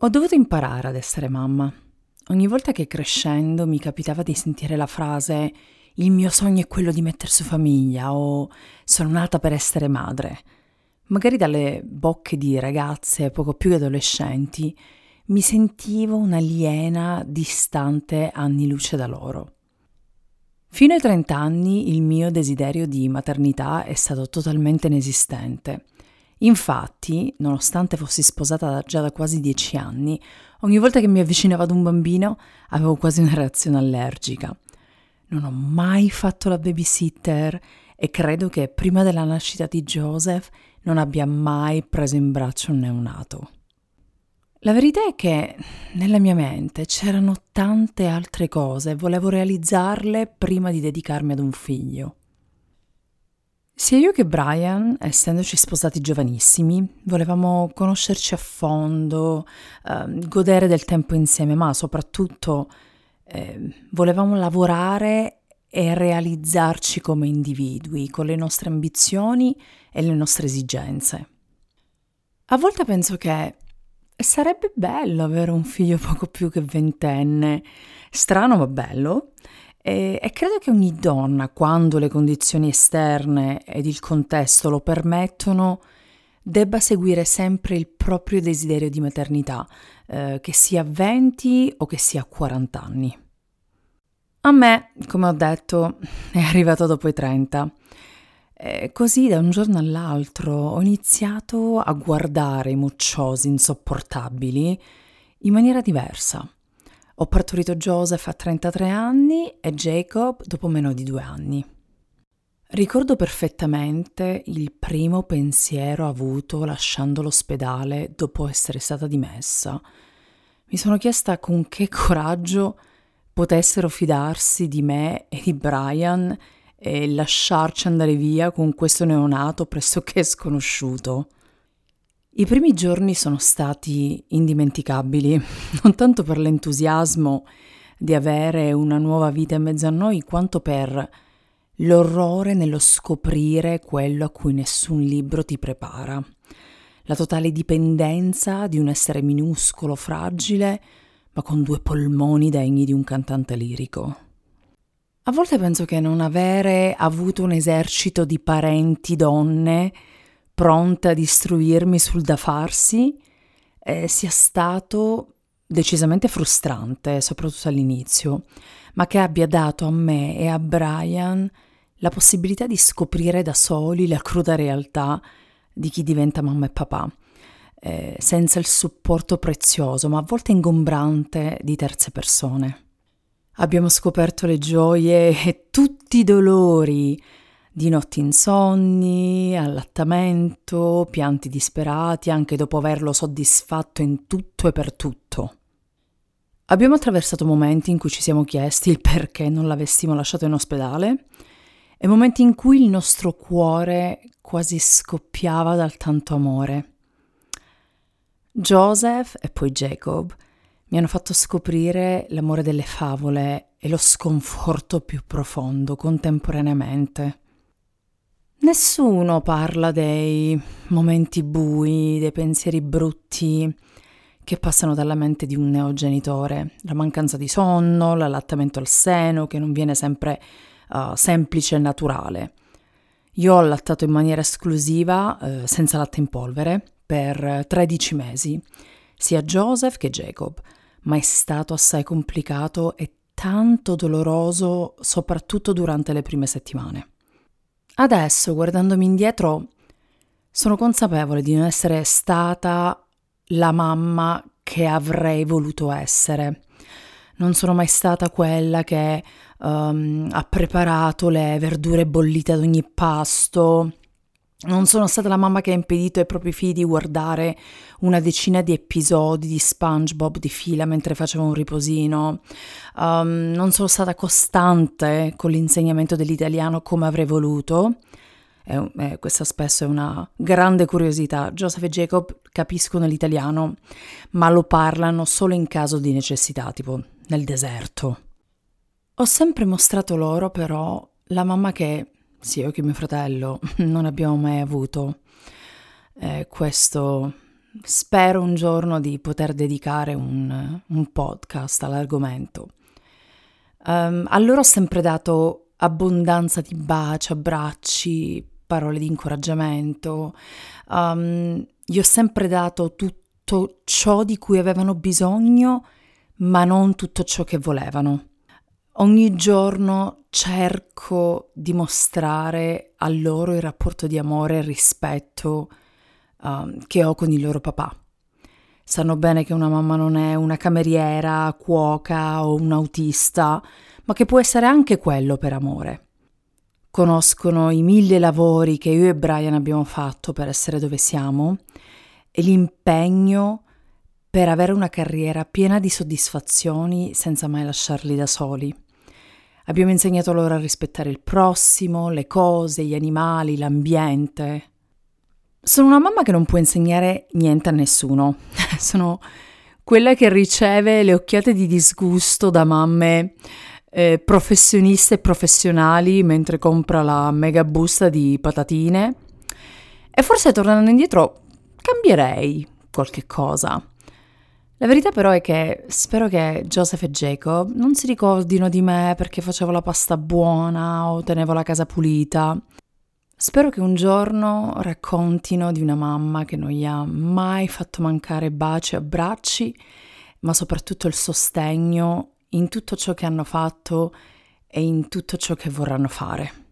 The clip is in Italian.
Ho dovuto imparare ad essere mamma. Ogni volta che crescendo mi capitava di sentire la frase il mio sogno è quello di mettere su famiglia o sono nata per essere madre, magari dalle bocche di ragazze poco più adolescenti, mi sentivo un'aliena distante anni luce da loro. Fino ai 30 anni il mio desiderio di maternità è stato totalmente inesistente. Infatti, nonostante fossi sposata già da quasi dieci anni, ogni volta che mi avvicinavo ad un bambino avevo quasi una reazione allergica. Non ho mai fatto la babysitter e credo che prima della nascita di Joseph non abbia mai preso in braccio un neonato. La verità è che nella mia mente c'erano tante altre cose e volevo realizzarle prima di dedicarmi ad un figlio. Sia io che Brian, essendoci sposati giovanissimi, volevamo conoscerci a fondo, eh, godere del tempo insieme, ma soprattutto eh, volevamo lavorare e realizzarci come individui, con le nostre ambizioni e le nostre esigenze. A volte penso che sarebbe bello avere un figlio poco più che ventenne, strano ma bello, e, e, credo che ogni donna, quando le condizioni esterne ed il contesto lo permettono, debba seguire sempre il proprio desiderio di maternità, eh, che sia a 20 o che sia a 40 anni. A me, come ho detto, è arrivato dopo i 30. E così da un giorno all'altro ho iniziato a guardare i mocciosi insopportabili in maniera diversa. Ho partorito Joseph a 33 anni e Jacob dopo meno di due anni. Ricordo perfettamente il primo pensiero avuto lasciando l'ospedale dopo essere stata dimessa. Mi sono chiesta con che coraggio potessero fidarsi di me e di Brian e lasciarci andare via con questo neonato pressoché sconosciuto. I primi giorni sono stati indimenticabili, non tanto per l'entusiasmo di avere una nuova vita in mezzo a noi, quanto per l'orrore nello scoprire quello a cui nessun libro ti prepara, la totale dipendenza di un essere minuscolo, fragile, ma con due polmoni degni di un cantante lirico. A volte penso che non avere avuto un esercito di parenti donne pronta a istruirmi sul da farsi, eh, sia stato decisamente frustrante, soprattutto all'inizio, ma che abbia dato a me e a Brian la possibilità di scoprire da soli la cruda realtà di chi diventa mamma e papà, eh, senza il supporto prezioso, ma a volte ingombrante, di terze persone. Abbiamo scoperto le gioie e tutti i dolori di notti insonni, allattamento, pianti disperati anche dopo averlo soddisfatto in tutto e per tutto. Abbiamo attraversato momenti in cui ci siamo chiesti il perché non l'avessimo lasciato in ospedale e momenti in cui il nostro cuore quasi scoppiava dal tanto amore. Joseph e poi Jacob mi hanno fatto scoprire l'amore delle favole e lo sconforto più profondo contemporaneamente. Nessuno parla dei momenti bui, dei pensieri brutti che passano dalla mente di un neogenitore, la mancanza di sonno, l'allattamento al seno che non viene sempre uh, semplice e naturale. Io ho allattato in maniera esclusiva, uh, senza latte in polvere, per 13 mesi, sia Joseph che Jacob, ma è stato assai complicato e tanto doloroso, soprattutto durante le prime settimane. Adesso, guardandomi indietro, sono consapevole di non essere stata la mamma che avrei voluto essere. Non sono mai stata quella che um, ha preparato le verdure bollite ad ogni pasto, non sono stata la mamma che ha impedito ai propri figli di guardare una decina di episodi di SpongeBob di fila mentre faceva un riposino. Um, non sono stata costante con l'insegnamento dell'italiano come avrei voluto. Eh, eh, questa spesso è una grande curiosità. Joseph e Jacob capiscono l'italiano, ma lo parlano solo in caso di necessità, tipo nel deserto. Ho sempre mostrato loro però la mamma che sia io che mio fratello non abbiamo mai avuto. Eh, questo spero un giorno di poter dedicare un, un podcast all'argomento. Um, a loro ho sempre dato abbondanza di baci, abbracci, parole di incoraggiamento. Um, gli ho sempre dato tutto ciò di cui avevano bisogno, ma non tutto ciò che volevano. Ogni giorno cerco di mostrare a loro il rapporto di amore e rispetto um, che ho con il loro papà. Sanno bene che una mamma non è una cameriera, cuoca o un autista, ma che può essere anche quello per amore. Conoscono i mille lavori che io e Brian abbiamo fatto per essere dove siamo e l'impegno per avere una carriera piena di soddisfazioni senza mai lasciarli da soli. Abbiamo insegnato loro a rispettare il prossimo, le cose, gli animali, l'ambiente. Sono una mamma che non può insegnare niente a nessuno. Sono quella che riceve le occhiate di disgusto da mamme eh, professioniste e professionali mentre compra la mega busta di patatine. E forse tornando indietro cambierei qualche cosa. La verità però è che spero che Joseph e Jacob non si ricordino di me perché facevo la pasta buona o tenevo la casa pulita. Spero che un giorno raccontino di una mamma che non gli ha mai fatto mancare baci e abbracci, ma soprattutto il sostegno in tutto ciò che hanno fatto e in tutto ciò che vorranno fare.